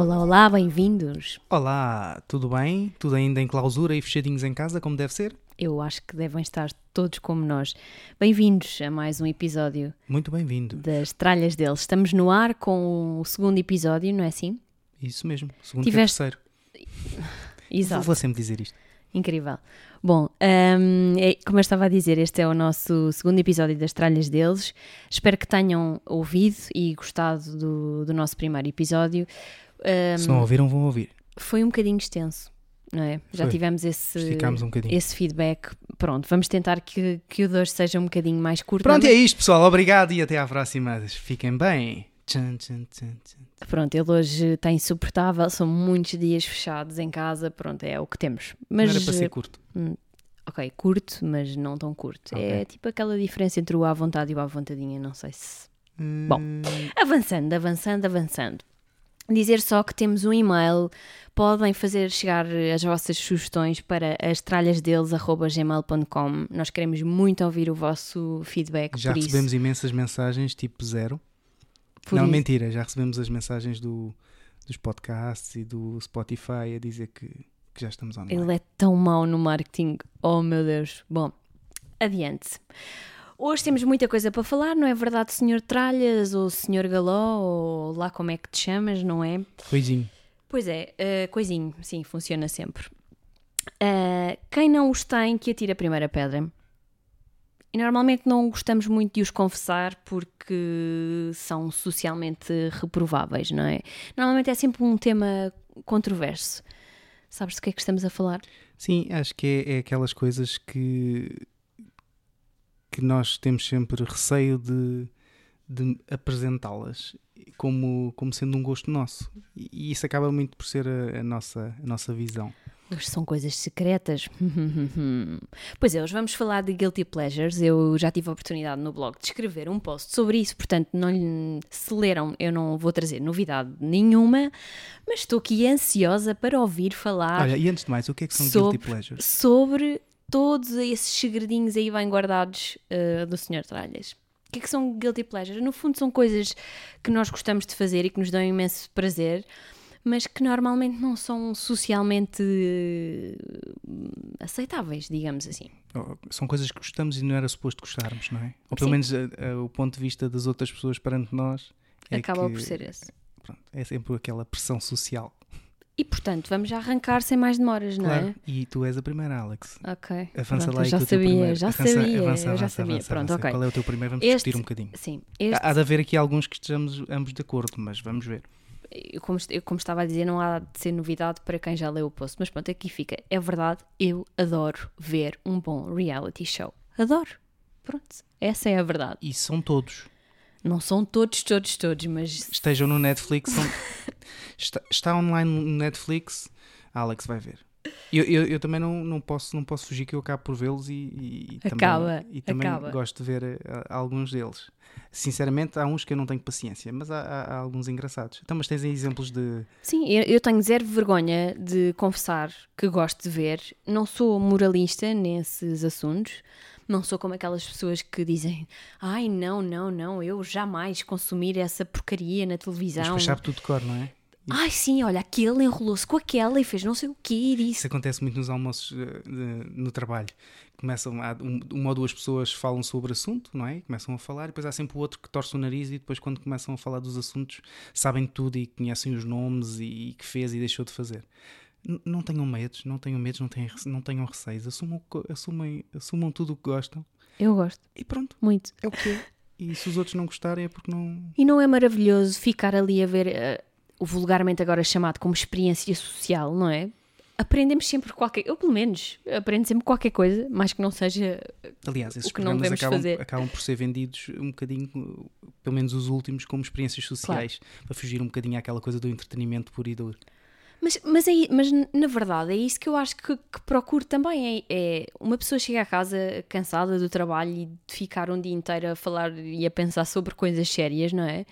Olá, olá, bem-vindos. Olá, tudo bem? Tudo ainda em clausura e fechadinhos em casa, como deve ser? Eu acho que devem estar todos como nós. Bem-vindos a mais um episódio Muito bem-vindo. das Tralhas deles. Estamos no ar com o segundo episódio, não é assim? Isso mesmo, segundo Tiveste- e terceiro. Exato. Vou sempre dizer isto. Incrível. Bom, hum, é- como eu estava a dizer, este é o nosso segundo episódio das Tralhas deles. Espero que tenham ouvido e gostado do, do nosso primeiro episódio. Hum, Se não ouviram, vão ouvir. foi um bocadinho extenso, não é? Já Foi. tivemos esse, Esticámos um bocadinho. esse feedback. Pronto, vamos tentar que, que o de hoje seja um bocadinho mais curto. Pronto, não é isto, pessoal. Obrigado e até à próxima. Fiquem bem. Tchan, tchan, tchan. Pronto, ele hoje está insuportável, são muitos dias fechados em casa, pronto, é o que temos. Mas, Não era para ser curto. ok, curto, mas não tão curto. É Ok. tipo aquela diferença entre o à vontade e o à vontadinha, não sei se... Bom. Hum, Avançando, avançando, avançando. Dizer só que temos um e-mail, podem fazer chegar as vossas sugestões para astralhasdeles.gmail.com Nós queremos muito ouvir o vosso feedback, já recebemos isso. imensas mensagens, tipo zero. Por não, isso. mentira, já recebemos as mensagens do, dos podcasts e do Spotify a dizer que, que já estamos online. Ele é tão mau no marketing. Oh meu Deus. Bom, adiante. Hoje temos muita coisa para falar, não é verdade, Sr. Tralhas ou Sr. Galó ou lá como é que te chamas, não é? Coisinho. Pois é, eh, coisinho, sim, funciona sempre. Eh, quem não os tem, que atira a primeira pedra. E normalmente não gostamos muito de os confessar porque são socialmente reprováveis, não é? Normalmente é sempre um tema controverso. Sabes do que é que estamos a falar? Sim, acho que é, é aquelas coisas que, que nós temos sempre receio de, de apresentá-las como, como sendo um gosto nosso. E, isso acaba muito por ser a, a nossa, a nossa visão. Hoje são coisas secretas. pois é, hoje vamos falar de Guilty Pleasures. Eu já tive a oportunidade no blog de escrever um post sobre isso, portanto, não se leram, eu não vou trazer novidade nenhuma, mas estou aqui ansiosa para ouvir falar Olha, e antes de mais, o que é que são sobre- guilty pleasures? sobre todos esses segredinhos aí bem guardados uh, do Sr. Tralhas. O que é que são guilty pleasures? No fundo, são coisas que nós gostamos de fazer e que nos dão imenso prazer, mas que normalmente não são socialmente uh, aceitáveis, digamos assim. Oh, São coisas que gostamos e não era suposto gostarmos, não é? Ou pelo Sim. menos a- a- o ponto de vista das outras pessoas perante nós é Acaba que, por ser esse. pronto, é sempre aquela pressão social. E portanto, vamos já arrancar sem mais demoras, não Claro. é? E tu és a primeira, Alex. Ok. Avança Pronto, lá já sabia, já Avança- sabia, avança, eu já avança, sabia. avança, Pronto, avança. ok. Qual é o teu primeiro? Vamos Este- discutir um bocadinho. Sim, este, Há de haver aqui alguns que estejamos ambos de acordo, mas vamos ver. eu, como, como estava a dizer, não há de ser novidade para quem já leu o post, mas pronto, aqui fica. É verdade, eu adoro ver um bom reality show. Adoro. Pronto, essa é a verdade. E são todos. Não são todos, todos, todos, mas Estejam no Netflix. são- está, está online no Netflix. A Alex vai ver. Eu, eu, eu também não, não, posso, não posso fugir que eu acabo por vê-los e, e, e Acaba, também, e também acaba. gosto de ver eh, alguns deles. Sinceramente, há uns que eu não tenho paciência, mas há, há- há alguns engraçados. Então, mas tens aí exemplos de. sim, eu, eu tenho zero vergonha de confessar que gosto de ver. Não sou moralista nesses assuntos. Não sou como aquelas pessoas que dizem ai, não, não, não, eu jamais consumir essa porcaria na Mas televisão. depois sabe tudo de cor, não é? Ai, sim, olha, aquele enrolou-se com aquela e fez não sei o quê e disse. Isso acontece muito nos almoços eh, no trabalho. Começam a, um- uma ou duas pessoas falam sobre o assunto, não é? Começam a falar e depois há sempre o outro que torce o nariz e depois quando começam a falar dos assuntos sabem tudo e conhecem os nomes e, e que fez e deixou de fazer. Não tenham medos, não tenham medos, não tenham, não tenham receios, assumam, assumem, assumam tudo o que gostam Eu gosto, e pronto, muito. é o que é. E se os outros não gostarem é porque não. E não é maravilhoso ficar ali a ver eh, o vulgarmente agora chamado como experiência social, não é? Aprendemos sempre qualquer. Eu, pelo menos, aprendo sempre qualquer coisa, mais que não seja. Aliás, esses O que não devemos acabam, fazer. acabam por ser vendidos um bocadinho, pelo menos os últimos, como experiências sociais, para fugir um bocadinho àquela coisa do entretenimento puro e duro. Mas, mas, é, mas na verdade é isso que eu acho que, que procuro também. É, é, uma pessoa chega a casa cansada do trabalho e de ficar um dia inteiro a falar e a pensar sobre coisas sérias, não é?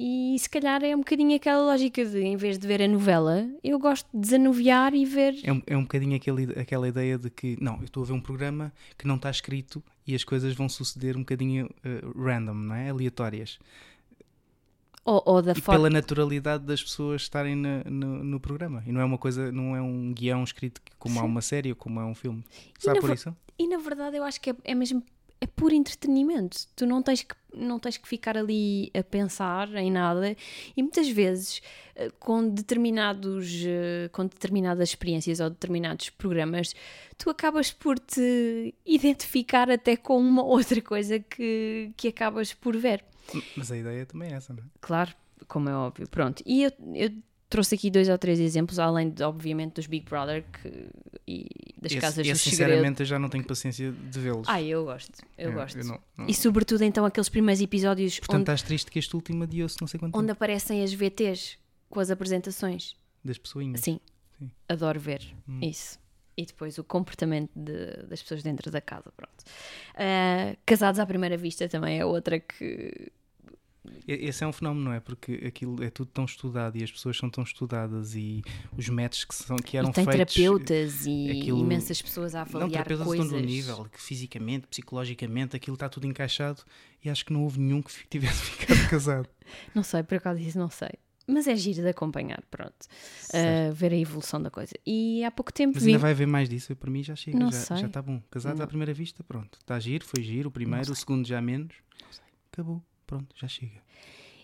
E se calhar é um bocadinho aquela lógica de, em vez de ver a novela, eu gosto de desanuviar e ver. É um, é um bocadinho aquele, aquela ideia de que, não, eu estou a ver um programa que não está escrito e as coisas vão suceder um bocadinho uh, random, não é? Aleatórias. Ou, ou da e pela naturalidade das pessoas estarem no, no, no, programa. E não é uma coisa, não é um guião escrito como Sim. há uma série ou como é um filme. Sabe por isso? E na verdade eu acho que é, é mesmo é por entretenimento. Tu não tens, que, não tens que ficar ali a pensar em nada e muitas vezes eh, com determinados eh, com determinadas experiências ou determinados programas tu acabas por te identificar até com uma outra coisa que, que acabas por ver. Mas a ideia também é essa, não é? Claro, como é óbvio. Pronto. E eu, eu trouxe aqui dois ou três exemplos, além, de, obviamente, dos Big Brother que, e das esse, casas esse, Sinceramente, eu já não tenho paciência de vê-los. Ah, eu gosto, eu, eu gosto. Eu não, não. E sobretudo, então, aqueles primeiros episódios. Portanto, onde, estás triste que este último adiou-se não sei quanto Onde tempo. aparecem as VTs com as apresentações. Das pessoinhas. Sim, Sim. adoro ver hum. isso. E depois o comportamento de, das pessoas dentro da casa, pronto. Uh, casados à primeira vista também é outra que esse é um fenómeno, não é? Porque aquilo é tudo tão estudado e as pessoas são tão estudadas e os métodos que, são, que eram e tem feitos. terapeutas e aquilo, imensas pessoas a avaliar não, terapeutas coisas. estão no nível que fisicamente, psicologicamente, aquilo está tudo encaixado e acho que não houve nenhum que tivesse ficado casado. não sei, por acaso isso não sei. Mas é giro de acompanhar, pronto. Uh, ver a evolução da coisa. E há pouco tempo. Mas ainda vi... vai haver mais disso, para mim já chega, não já, já está bom. Casados à primeira vista, pronto. Está giro, foi giro, o primeiro, o segundo já menos. Acabou. Pronto, já chega.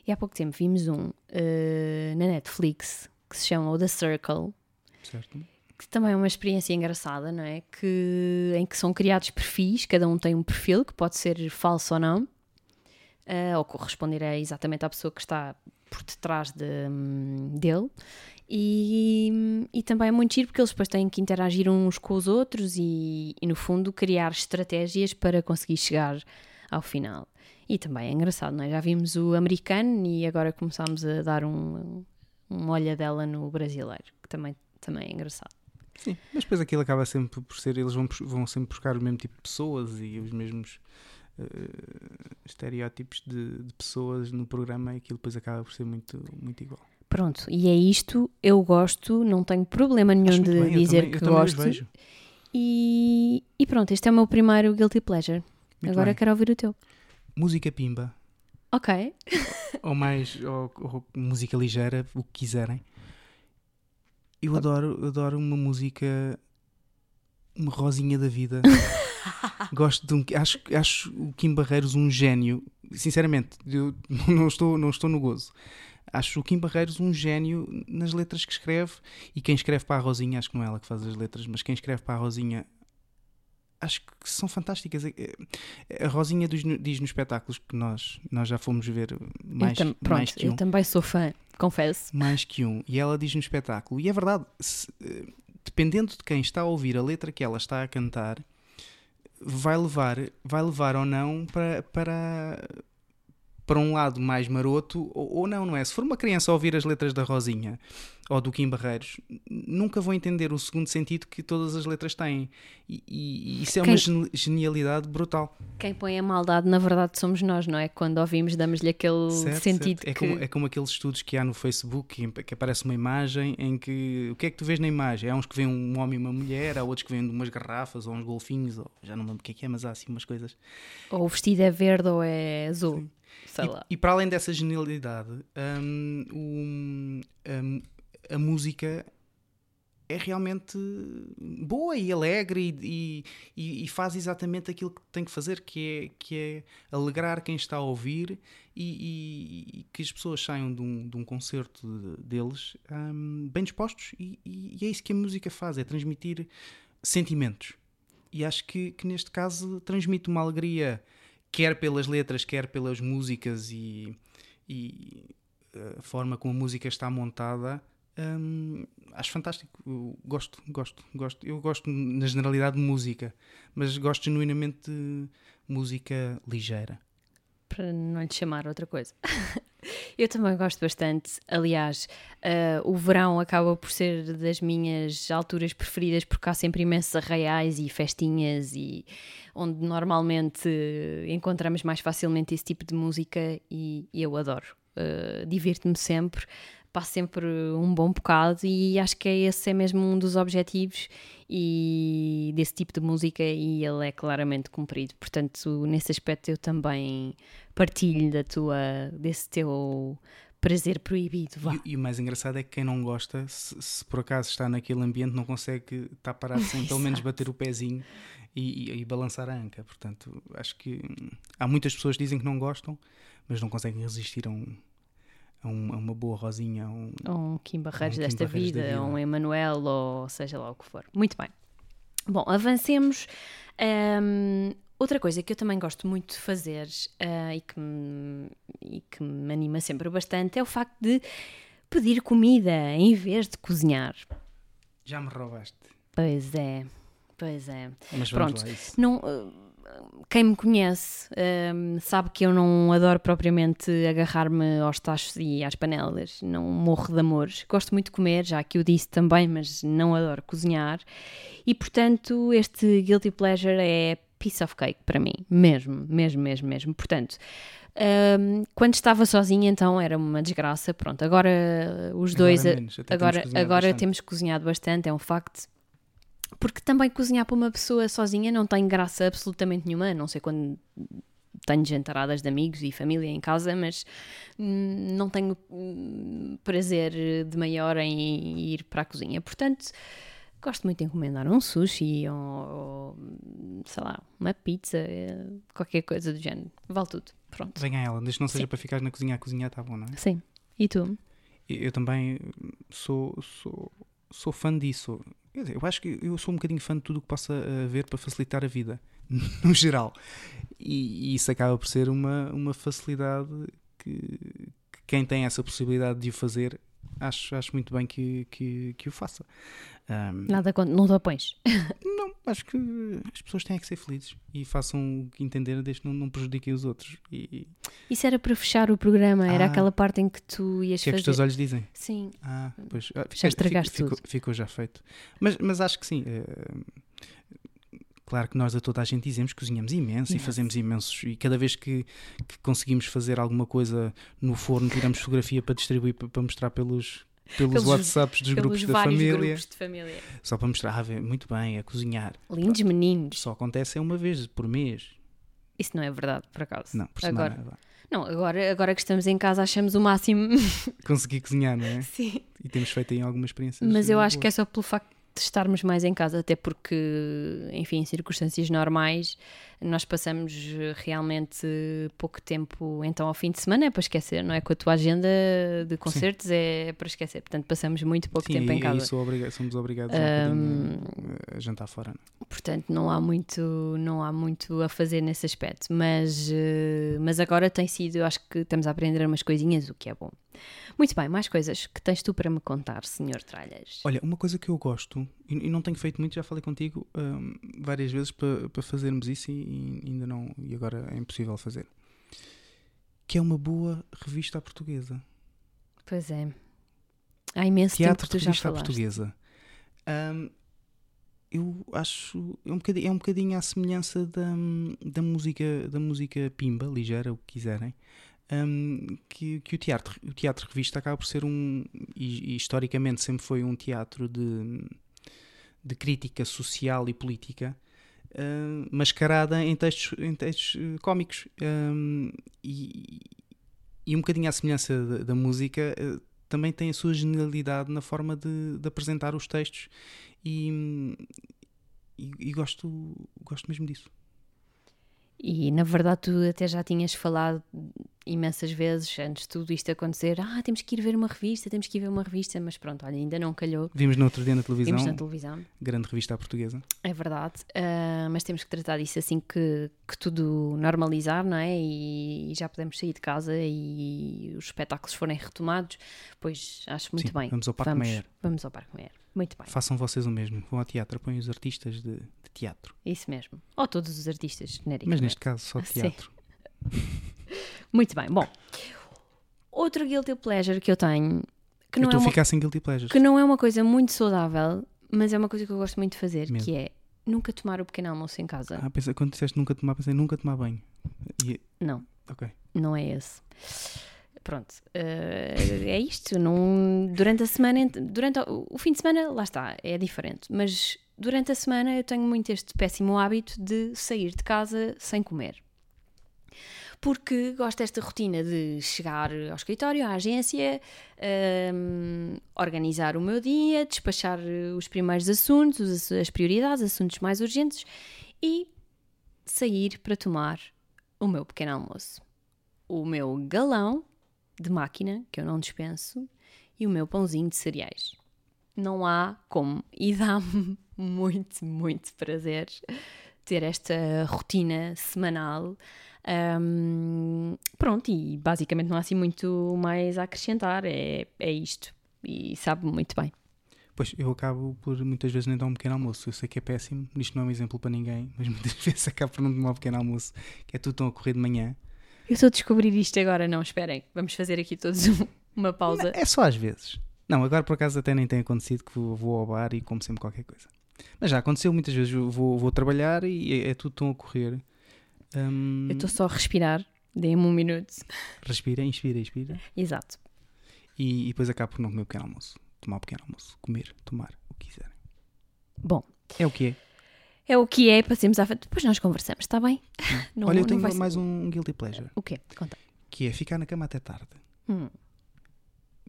E há pouco tempo vimos um uh, na Netflix que se chama The Circle. Certo. Que também é uma experiência engraçada, não é? Que, em que são criados perfis, cada um tem um perfil que pode ser falso ou não, uh, ou corresponder a exatamente à pessoa que está por detrás de, um, dele. E, e, também é muito giro porque eles depois têm que interagir uns com os outros e, e, no fundo, criar estratégias para conseguir chegar ao final. E também é engraçado, não é? Já vimos o americano e agora começámos a dar um, uma olhadela no brasileiro, que também, também é engraçado. Sim, mas depois aquilo acaba sempre por ser, eles vão, vão sempre buscar o mesmo tipo de pessoas e os mesmos uh, estereótipos de, de, pessoas no programa e aquilo depois acaba por ser muito, muito igual. Pronto, e é isto, eu gosto, não tenho problema nenhum de bem, dizer também, que gosto. E, e pronto, este é o meu primeiro Guilty Pleasure. Muito Agora bem. quero ouvir o teu música pimba. Ok. ou mais, ou, ou, música ligeira, o que quiserem. Eu adoro, adoro uma música, uma rosinha da vida. Gosto de um. Acho, acho o Kim Barreiros um gênio. Sinceramente, eu não estou, não estou no gozo. Acho o Kim Barreiros um gênio nas letras que escreve. E quem escreve para a Rosinha, acho que não é ela que faz as letras, mas quem escreve para a Rosinha acho que são fantásticas. É, é, a Rosinha diz, diz nos espetáculos que nós, nós já fomos ver mais, tam, pronto, mais que um. Eu também sou fã, confesso. Mais que um. E ela diz no espetáculo. E é verdade, se, eh, dependendo de quem está a ouvir a letra que ela está a cantar, vai levar, vai levar ou não para, para, para um lado mais maroto ou, ou, não, não é? Se for uma criança a ouvir as letras da Rosinha ou do Kim Barreiros, nunca vão entender o segundo sentido que todas as letras têm. E, e isso é Quem... uma genialidade brutal. Quem põe a maldade, na verdade, somos nós, não é? Quando ouvimos, damos-lhe aquele certo, sentido. Certo. É, que... como, é como aqueles estudos que há no Facebook que, que aparece uma imagem em que. O que é que tu vês na imagem? Há uns que vêem um homem e uma mulher, há outros que vêem umas garrafas ou uns golfinhos, ou já não lembro o que é que é, mas há assim umas coisas. Ou o vestido é verde ou é azul. Sim. Sei e, lá. e para além dessa genialidade, um, um, um, a música é realmente boa e alegre e, e, e, faz exatamente aquilo que tem que fazer, que é, que é alegrar quem está a ouvir e, e que as pessoas saiam de um, de um concerto deles um, bem dispostos. E, e, é isso que a música faz, é transmitir sentimentos. E acho que, que neste caso transmite uma alegria quer pelas letras, quer pelas músicas e, e a forma como a música está montada, hum, acho fantástico. Eu gosto, gosto, gosto. Eu gosto na generalidade de música, mas gosto genuinamente de música ligeira. Para não lhe chamar outra coisa. Eu também gosto bastante. Aliás, uh, o verão acaba por ser das minhas alturas preferidas porque há sempre imensos arraiais e festinhas e onde normalmente encontramos mais facilmente esse tipo de música e, eu adoro. Uh, Divirto-me sempre, passo sempre um bom bocado e acho que é esse é mesmo um dos objetivos e desse tipo de música e ele é claramente cumprido. Portanto, nesse aspecto eu também partilho da tua, desse teu prazer proibido. E, e, o mais engraçado é que quem não gosta, se, se, por acaso está naquele ambiente, não consegue estar parado sem pelo menos bater o pezinho e, e, e, balançar a anca. Portanto, acho que há muitas pessoas que dizem que não gostam, mas não conseguem resistir a um a, um, a uma boa Rosinha, a um, um Kim Barreiros, um Kim desta, Barreiros vida, vida, um Emanuel, ou seja lá o que for. Muito bem. Bom, avancemos. Um, outra coisa que eu também gosto muito de fazer uh, e, que me, e que me anima sempre bastante é o facto de pedir comida em vez de cozinhar. Já me roubaste. Pois é, pois é. Mas Pronto, lá, isso. não. Uh, quem me conhece um, sabe que eu não adoro propriamente agarrar-me aos tachos e às panelas, não morro de amores. Gosto muito de comer, já que eu disse também, mas não adoro cozinhar. E portanto, este guilty pleasure é piece of cake para mim, mesmo, mesmo, mesmo, mesmo. Portanto, um, quando estava sozinha, então era uma desgraça. Pronto, agora os dois, agora, menos, agora, temos agora temos cozinhado bastante, é um facto porque também cozinhar para uma pessoa sozinha não tem graça absolutamente nenhuma, não sei quando tenho jantaradas de amigos e família em casa, mas hum, não tenho hum, prazer de maior em ir para a cozinha. Portanto, gosto muito de encomendar um sushi ou, ou sei lá, uma pizza, eh, qualquer coisa do género. Vale tudo. Pronto. Venha ela, desde que não seja Sim. para ficar na cozinha a cozinhar, está bom, não é? Sim. E tu? Eu também sou, sou, sou fã disso. Eu acho que eu sou um bocadinho fã de tudo o que possa haver para facilitar a vida, no geral. E, e, isso acaba por ser uma, uma facilidade que, que, quem tem essa possibilidade de o fazer, acho, acho muito bem que, que, que o faça. Um, Nada contra, não te opões? Não, acho que as pessoas têm que ser felizes e façam o que entenderem desde que não, não prejudiquem os outros. E... Isso era para fechar o programa, era ah, aquela parte em que tu ias que fazer. é que os teus olhos dizem? Sim. Ah, pois. Ah, já estragaste ficou, tudo. Ficou, ficou, já feito. Mas, mas acho que sim. É, claro que nós a toda a gente dizemos que cozinhamos imenso yes. e fazemos imensos. E cada vez que, que, conseguimos fazer alguma coisa no forno, tiramos fotografia para distribuir, para, mostrar pelos pelos, pelos WhatsApps dos grupos da família. Grupos de família. Só para mostrar, ah, muito bem, a cozinhar. Lindos meninos. Só acontece uma vez por mês. Isso não é verdade, por acaso. Não, por semana. Agora, não, agora, agora que estamos em casa achamos o máximo. Conseguir cozinhar, não é? Sim. E temos feito aí algumas experiências. Mas eu acho que é só pelo facto de estarmos mais em casa, até porque, enfim, em circunstâncias normais, nós passamos realmente pouco tempo, então ao fim de semana é para esquecer, não é? Com a tua agenda de concertos Sim. é para esquecer, portanto passamos muito pouco Sim, tempo em casa. Sim, obriga somos obrigados um, a, a jantar fora. Não? É? Portanto, não há muito, não há muito a fazer nesse aspecto, mas, eh, mas agora tem sido, eu acho que estamos a aprender umas coisinhas, o que é bom. Muito bem, mais coisas que tens tu para me contar, Senhor Tralhas? Olha, uma coisa que eu gosto, e, e não tenho feito muito, já falei contigo um, várias vezes para, para fazermos isso e, e, ainda não, e agora é impossível fazer, que é uma boa revista à portuguesa. Pois é. Há imenso Teatro tempo que tu já revista falaste. à portuguesa. Um, eu acho é um bocadinho, é um bocadinho à semelhança da, da música da música pimba ligeira o que quiserem um, que, que o teatro, o teatro revista acaba por ser um, e, e, historicamente sempre foi um teatro de, de crítica social e política, uh, mascarada em textos, em textos uh, cómicos. Um, e, e um bocadinho à semelhança da, da música, uh, também tem a sua genialidade na forma de, de apresentar os textos e, e, e gosto, gosto mesmo disso. E na verdade tu até já tinhas falado imensas vezes antes de tudo isto acontecer: ah, temos que ir ver uma revista, temos que ir ver uma revista, mas pronto, olha, ainda não calhou. Vimos no outro dia na televisão. Vimos na televisão. Grande revista à portuguesa. É verdade, uh, mas temos que tratar disso assim que, que tudo normalizar, não é? E, e, já podemos sair de casa e os espetáculos forem retomados, pois acho muito Sim, bem. Vamos ao Parque vamos. Vamos ao Parque Meyer. Muito bem. Façam vocês o mesmo. Vão ao teatro, põem os artistas de, de teatro. Isso mesmo. Ou todos os artistas genéricos. Mas neste caso só teatro. Muito bem. Bom, Outro guilty pleasure que eu tenho, que eu não, é estou a uma, ficar sem guilty pleasures. que não é uma coisa muito saudável, mas é uma coisa que eu gosto muito de fazer, Mesmo. que é nunca tomar o pequeno almoço em casa. Ah, pensa, quando disseste nunca tomar, pensei nunca tomar banho. E- Não. ok. Não é esse. Pronto, eh, é isto. Não, durante a semana, durante o, o fim de semana, lá está, é diferente. Mas durante a semana eu tenho muito este péssimo hábito de sair de casa sem comer. Porque gosto desta rotina de chegar ao escritório, à agência, hum, organizar o meu dia, despachar os primeiros assuntos, os- as prioridades, assuntos mais urgentes e sair para tomar o meu pequeno almoço o meu galão de máquina, que eu não dispenso, e o meu pãozinho de cereais. Não há como. E dá-me muito, muito prazer ter esta rotina semanal. Ahm, pronto, e basicamente não há assim muito mais a acrescentar. É, é isto. E sabe muito bem. Pois, eu acabo por muitas vezes nem dar um pequeno almoço. Eu sei que é péssimo, isto não é um exemplo para ninguém, mas muitas vezes acabo por não tomar um pequeno almoço, que é tudo tão a correr de manhã. Eu estou a descobrir isto agora. Não, esperem. Vamos fazer aqui todos um- uma pausa. É só às vezes. Não, agora por acaso até nem tem acontecido que vou, ao bar e como sempre qualquer coisa. Mas já aconteceu muitas vezes, vou, vou trabalhar e é, é tudo tão a correr. Hum, Eu estou só a respirar. Deem-me um minuto. Respira, inspira, expira. Exato. E, e depois acabo por não comer o pequeno almoço. Tomar o pequeno almoço. Comer, tomar, o que quiserem. Bom, É o que é. É o que é. Passemos à frente. Depois nós conversamos, está bem? Não- Olha, eu tenho ser- mais um guilty pleasure, O quê? Conta. que é ficar na cama até tarde. Hum.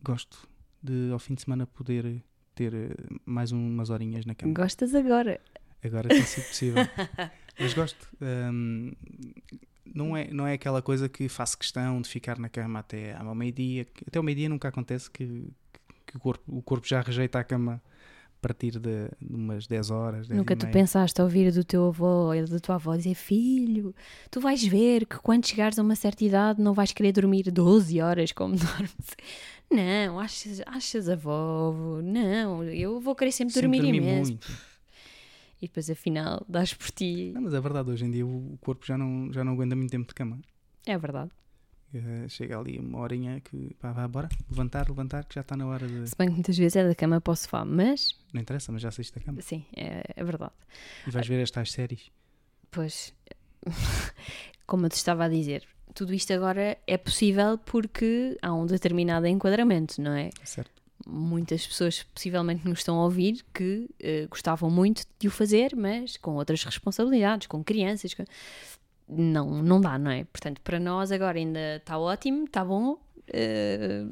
Gosto de ao fim de semana poder ter eh, mais um- umas horinhas na cama. Gostas agora? Agora tem sido possível. Mas gosto. hum, não, é, não é aquela coisa que faço questão de ficar na cama até ao meio-dia. Até ao meio-dia nunca acontece que, que o, corpo, o corpo já rejeita a cama partir de, de umas 10 horas. 10 Nunca tu pensaste ouvir do teu avô ou da tua avó dizer Filho, tu vais ver que quando chegares a uma certa idade não vais querer dormir 12 horas como dormes. Não, achas, achas avó? Não, eu vou querer sempre, Sempre dormir dormi imenso. muito. E depois afinal dás por ti. Não, mas é verdade, hoje em dia o o corpo já não, já não aguenta muito tempo de cama. É verdade. Eh, chega ali uma horinha que pá, vá, bora, levantar, levantar, que já está na hora de. Se bem que muitas vezes é da cama para o sofá, mas Não interessa, mas já saíste da cama. sim, é, é verdade. E vais ver estas séries. Pois, como eu te estava a dizer, tudo isto agora é possível porque há um determinado enquadramento, não é? Certo. Muitas pessoas possivelmente nos estão a ouvir que eh, gostavam muito de o fazer, mas com outras responsabilidades, com crianças. com- Não, não dá, não é? Portanto, para nós agora ainda está ótimo, está bom. eh,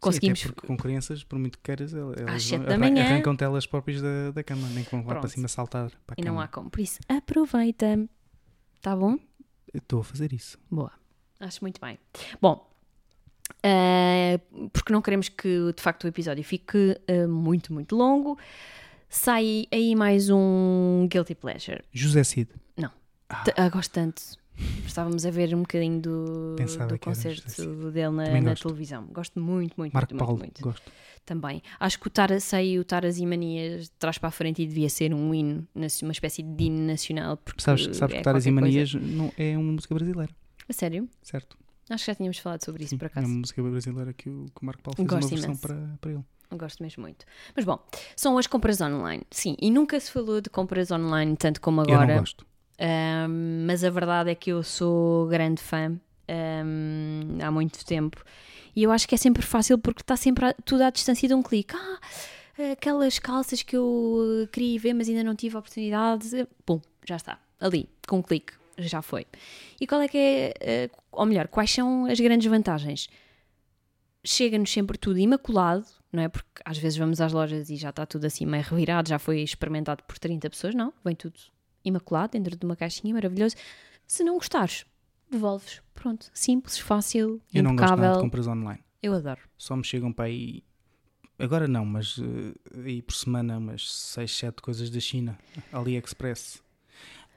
conseguimos. Sim, com crianças, por muito que queiras, el- elas arrancam-te elas próprias da, da cama, nem que vão lá para cima saltar para E não cama. há como. Por isso, aproveita. Está bom? Estou a fazer isso. Boa. Acho muito bem. Bom, eh, porque não queremos que de facto o episódio fique eh, muito, muito longo, sai aí mais um Guilty Pleasure. José Cid. Não. Ah, ah, gosto tanto. Estávamos a ver um bocadinho do, Pensava do concerto José dele na, na televisão. Gosto muito, muito, Marco muito, Paulo, muito, muito. gosto. Também. Acho que o Tara, sei o Taras e Manias de trás para a frente e devia ser um hino, uma espécie de hino nacional. Porque Sabes, sabes é que Taras e Manias coisa. não, é uma música brasileira, A sério? certo? Acho que já tínhamos falado sobre isso Sim, por é acaso. uma música brasileira que o, que o Marco Paulo fez Gosto uma versão imenso. para, para ele. Gosto mesmo muito. Mas bom, são as compras online. Sim, e nunca se falou de compras online tanto como Eu não agora. gosto. Ahm, mas a verdade é que eu sou grande fã ahm, há muito tempo. E eu acho que é sempre fácil porque está sempre a- tudo à distância de um clique. Ah, aquelas calças que eu queria ver, mas ainda não tive a oportunidade. Pum, já está. Ali, com um clique, já foi. E qual é que é, eh, ou melhor, quais são as grandes vantagens? Chega-nos sempre tudo imaculado, não é? Porque às vezes vamos às lojas e já está tudo assim meio revirado, já foi experimentado por 30 pessoas, não? Vem tudo imaculado dentro de uma caixinha, maravilhoso. Se não gostares, devolves. Pronto, simples, fácil, Eu não gosto nada de compras online. Eu adoro. Só me chegam para aí. Agora não, mas eh, aí por semana umas 6, 7 coisas da China. AliExpress.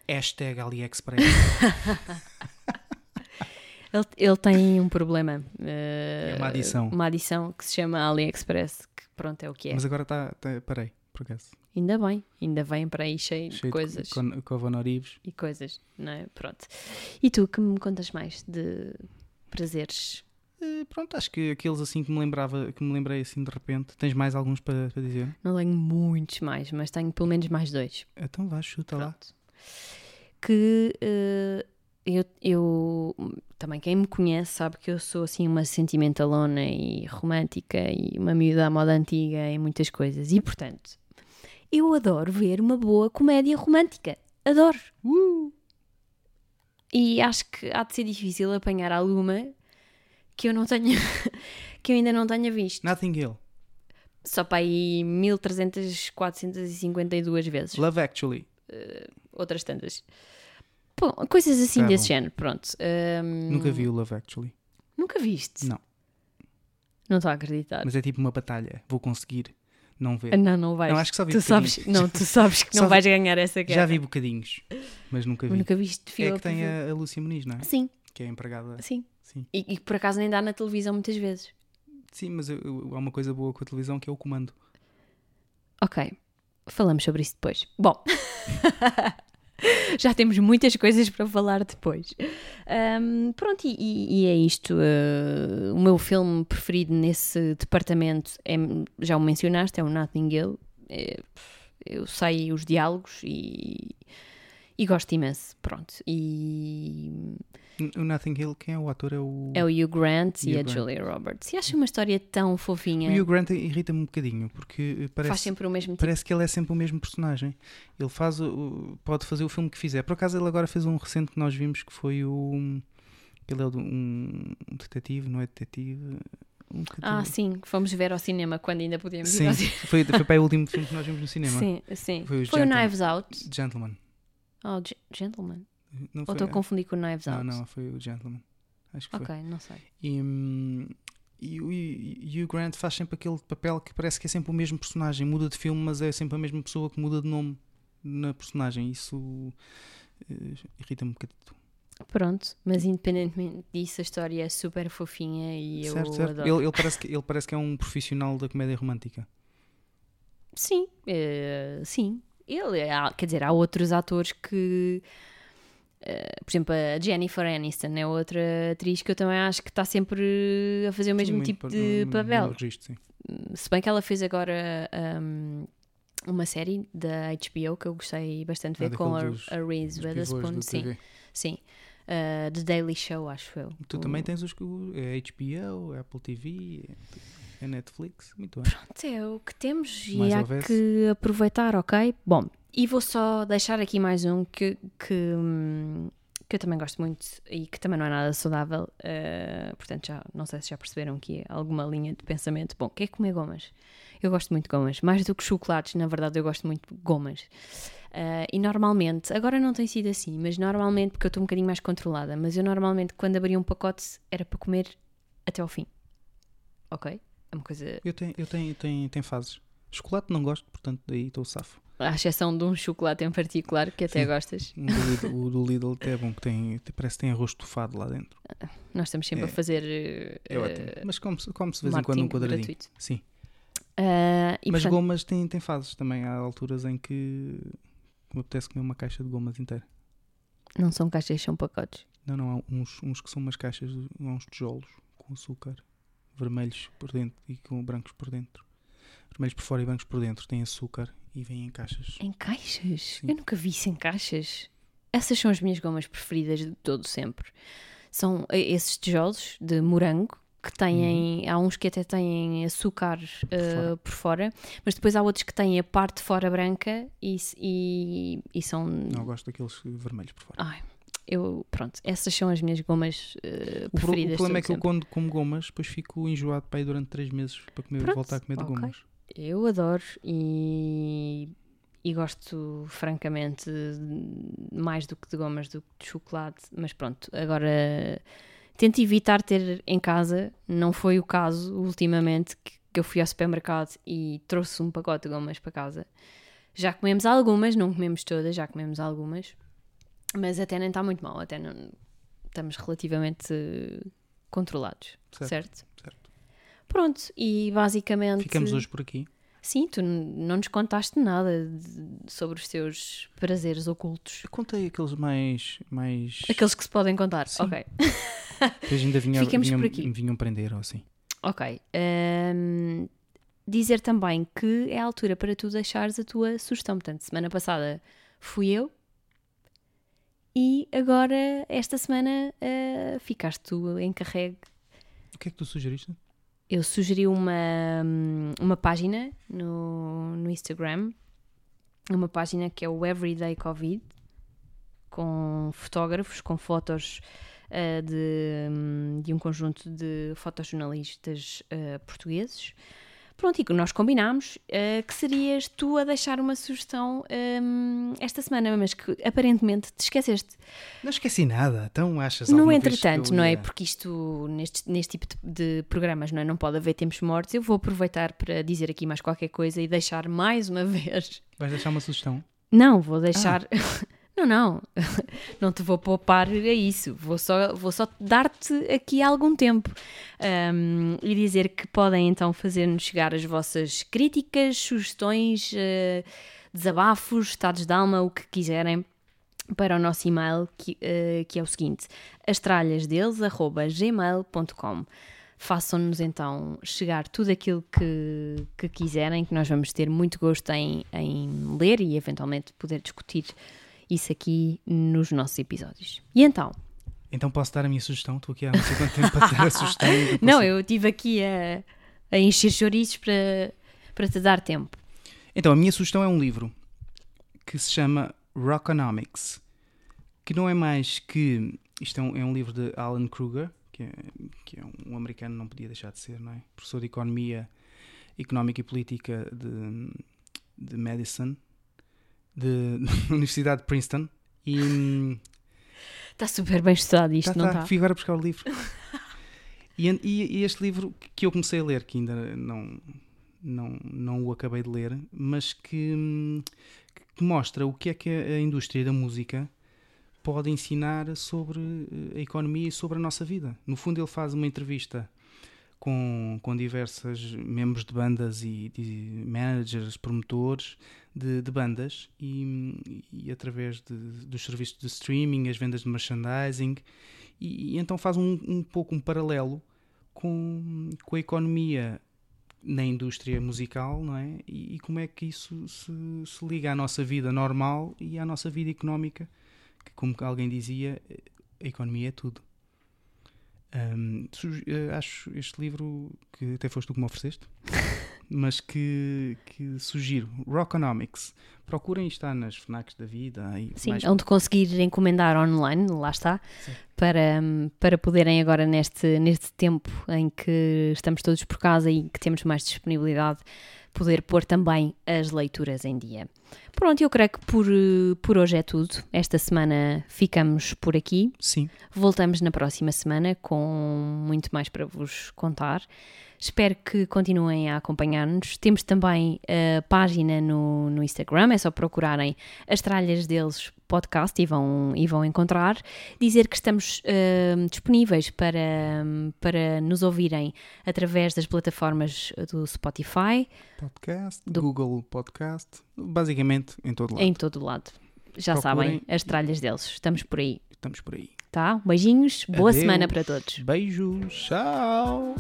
Hashtag AliExpress. Ele, ele tem um problema. eh, É uma adição. Uma adição que se chama AliExpress, que pronto, é o que é. Mas agora está. Tá, parei, por acaso. Ainda bem, ainda vem para aí cheio, de Cheio coisas de co- covonorives. e coisas, não é? Pronto. E tu, que me contas mais de prazeres? Eh, pronto, acho que aqueles assim que me lembrava, que me lembrei assim de repente. Tens mais alguns para, para dizer? Não tenho muitos mais, mas tenho pelo menos mais dois. Então vá, chuta lá. Pronto. Que eh, eu, eu também quem me conhece sabe que eu sou assim uma sentimentalona e romântica e uma miúda à moda antiga em muitas coisas. E portanto, eu adoro ver uma boa comédia romântica. Adoro. Uh! E acho que há de ser difícil apanhar alguma que eu não tenha que eu ainda não tenha visto. Nothing Hill. Só para aí 1300, 452 vezes. Love Actually. Outras tantas. Bom, coisas assim desse bom. género, pronto. Ahm, Nunca vi o Love Actually. Nunca viste? Não. Não estou a acreditar. Mas é tipo uma batalha. Vou conseguir não ver. Ah, Não, não vais. Não, acho que só vi tu sabes. Não, tu sabes que não vi- vais ganhar essa guerra. Já vi bocadinhos, mas nunca vi. Mas nunca viste É fila que por tem a, a Lúcia Muniz, não é? Sim, Que é empregada. sim. Sim, E, e que por acaso nem dá na televisão muitas vezes. Sim mas eu- eu- há uma coisa boa com a televisão que é o comando. Ok, falamos sobre isso depois. Bom, já temos muitas coisas para falar depois. Ahm, pronto, e- e, é isto. ah, o meu filme preferido nesse departamento é, já o mencionaste, é o Nothing Hill. É, eu sei os diálogos e, e gosto imenso. Pronto, e O Nothing Hill, quem é o ator? É o. é o Hugh Grant e Hugh a Grant. Julia Roberts. E acho uma história tão fofinha. O Hugh Grant irrita-me um bocadinho, porque Faz parece, sempre o mesmo tipo. parece que ele é sempre o mesmo personagem. Ele faz o, pode fazer o filme que fizer. Por acaso ele agora fez um recente que nós vimos que foi o. Ele é um, detetive, não é detetive? Um Ah, sim, que fomos ver ao cinema quando ainda podíamos ir sim. ao cinema. Foi, foi para o último filme que nós vimos no cinema. Sim, sim. Foi Foi, o. Knives Out. Gentleman. Oh, Ge- Gentleman. Não Ou foi, estou a confundir com o Knives não, Out? não, foi o Gentleman. Acho que foi. Ok, não sei. E, hum, e o e- Hugh Grant faz sempre aquele papel que parece que é sempre o mesmo personagem, muda de filme, mas é sempre a mesma pessoa que muda de nome na personagem. Isso eh, irrita-me um bocadinho. Pronto, mas independentemente disso, a história é super fofinha e eu certo, certo. adoro. Ele, ele parece que, ele parece que é um profissional da comédia romântica. Sim, eh, sim. Ele, é- há- quer dizer, há outros atores que. eh, por exemplo, a Jennifer Aniston é outra atriz que eu também acho que está sempre a fazer o mesmo Muito tipo de no- no papel. registro, sim. Se bem que ela fez agora um, uma série da HBO que eu gostei bastante de Ah, ver com a, a Reese Witherspoon. Sim, TV. sim. Uh, The Daily Show, acho eu. Tu O- também tens os que o- é HBO, Apple TV, é Netflix. Muito bem. Pronto, é o que temos e Mais há houvesse. que aproveitar, ok? Bom, e vou só deixar aqui mais um que, que, hum, que eu também gosto muito e que também não é nada saudável. uh, portanto, já não sei se já perceberam que é alguma linha de pensamento. Bom, que é comer gomas? Eu gosto muito de gomas, mais do que chocolates, na verdade, eu gosto muito de gomas. Uh, e normalmente, agora não tem sido assim, mas normalmente, porque eu estou um bocadinho mais controlada, mas eu normalmente, quando abria um pacote, era para comer até ao fim. Ok? É uma coisa Eu tenho, eu tenho, tenho, tenho fases. Chocolate não gosto, portanto daí estou safo. À exceção de um chocolate em particular que até Sim. gostas. Um do Lidl- o do Lidl até é bom, que tem, parece que tem arroz estufado lá dentro. Nós estamos sempre É. a fazer. É ótimo. eh, Mas come-se come de vez em quando um quadradinho. gratuito. Sim. Ah, e Mas portanto, gomas tem, tem fases também. Há alturas em que me apetece comer uma caixa de gomas inteira. não são caixas, são pacotes. Não, não, há uns, uns que são umas caixas, uns tijolos com açúcar, vermelhos por dentro e com brancos por dentro. Vermelhos por fora e brancos por dentro. Tem açúcar e vêm em caixas. Em caixas? Sim. Eu nunca vi isso em caixas. Essas são as minhas gomas preferidas de todo sempre. São eh, esses tijolos de morango que têm. Há uns que até têm açúcar eh, fora. por fora, mas depois há outros que têm a parte de fora branca e, e, e são. Não, eu gosto daqueles vermelhos por fora. Ai, eu. Pronto, essas são as minhas gomas eh, O, o preferidas. de problema é que eu sempre. quando como gomas, depois fico enjoado para ir durante 3 meses para comer, Pronto, voltar a comer de ok. gomas. Eu adoro e, e gosto, francamente, mais do que de gomas do que de chocolate. Mas pronto, agora tento evitar ter em casa. Não foi o caso ultimamente que, que eu fui ao supermercado e trouxe um pacote de gomas para casa. Já comemos algumas, não comemos todas, já comemos algumas. Mas até nem está muito mal, até não, estamos relativamente controlados, Certo. certo? Certo. Pronto, e basicamente. Ficamos hoje por aqui. Sim, tu não nos contaste nada de, sobre os teus prazeres ocultos. Eu contei aqueles mais. mais... Aqueles que se podem contar. Sim. Ok. Depois ainda vinha, Ficamos vinham, por aqui. vinham prender ou assim. Ok. Hum, dizer também que é a altura para tu deixares a tua sugestão. Portanto, semana passada fui eu e agora, esta semana, uh, ficaste tu encarregue. O que é que tu sugeriste? Eu sugeri uma, uma página no, no Instagram, uma página que é o Everyday Covid, com fotógrafos, com fotos uh, de, de um conjunto de fotojornalistas uh, portugueses. Pronto, e nós combinámos uh, que serias tu a deixar uma sugestão um, esta semana, mas que aparentemente te esqueceste. Não esqueci nada, então achas No entretanto, não é? Porque isto, neste, neste tipo de, de programas, não é? Não pode haver tempos mortos. Eu vou aproveitar para dizer aqui mais qualquer coisa e deixar mais uma vez. Vais deixar uma sugestão? Não, vou deixar. Não, não, não te vou poupar a isso. Vou só, vou só dar-te aqui algum tempo um, e dizer que podem então fazer-nos chegar as vossas críticas, sugestões, eh, desabafos, estados de alma, o que quiserem para o nosso e-mail que, eh, que é o seguinte: astralhasdeles.gmail.com Façam-nos então chegar tudo aquilo que, que quiserem, que nós vamos ter muito gosto em, em ler e eventualmente poder discutir isso aqui nos nossos episódios. E então? Então posso dar a minha sugestão? Estou aqui há não sei quanto tempo para dar a sugestão. e Não, eu estive aqui a, a encher chouriços para, para te dar tempo. Então, a minha sugestão é um livro que se chama Rockonomics, que não é mais que. Isto é um, é um livro de Alan Kruger, que é, que é um americano, não podia deixar de ser, não é? Professor de Economia Económica e Política de, de Madison, de, da Universidade de Princeton. E. hum, Está super bem estudado isto, Tá, não tá, está? Fui agora buscar o livro. e, e- e este livro que eu comecei a ler, que ainda não, não, não o acabei de ler, mas que, hum, que mostra o que é que a indústria da música pode ensinar sobre eh, a economia e sobre a nossa vida. No fundo, ele faz uma entrevista com, com diversos membros de bandas e, de managers, promotores de, de bandas e, e através de- dos serviços de streaming, as vendas de merchandising e, e então faz um, um pouco um paralelo com, com a economia na indústria musical, não é? E, e como é que isso se, se liga à nossa vida normal e à nossa vida económica, que como alguém dizia, a economia é tudo. Suge- eh, acho este livro que até foste tu que me ofereceste, mas que, que sugiro. Rockonomics. Procurem estar nas FNACs da vida. Aí, Sim, mais- onde conseguir encomendar online, lá está, Sim. para, para poderem agora neste, neste tempo em que estamos todos por casa e que temos mais disponibilidade, poder pôr também as leituras em dia. Pronto, eu creio que por, eh, por hoje é tudo. Esta semana ficamos por aqui. Sim. Voltamos na próxima semana com muito mais para vos contar. Espero que continuem a acompanhar-nos. Temos também a página no, no Instagram, é só procurarem as tralhas deles podcast e vão, e vão encontrar. Dizer que estamos hum, disponíveis para, para nos ouvirem através das plataformas do Spotify, Podcast, Do- Google Podcast, basicamente em todo lado. em todo lado. Já Procurem. sabem, as tralhas deles. Estamos por aí, Estamos por aí. tá? Beijinhos, boa Adeus. semana para todos. Beijos, tchau!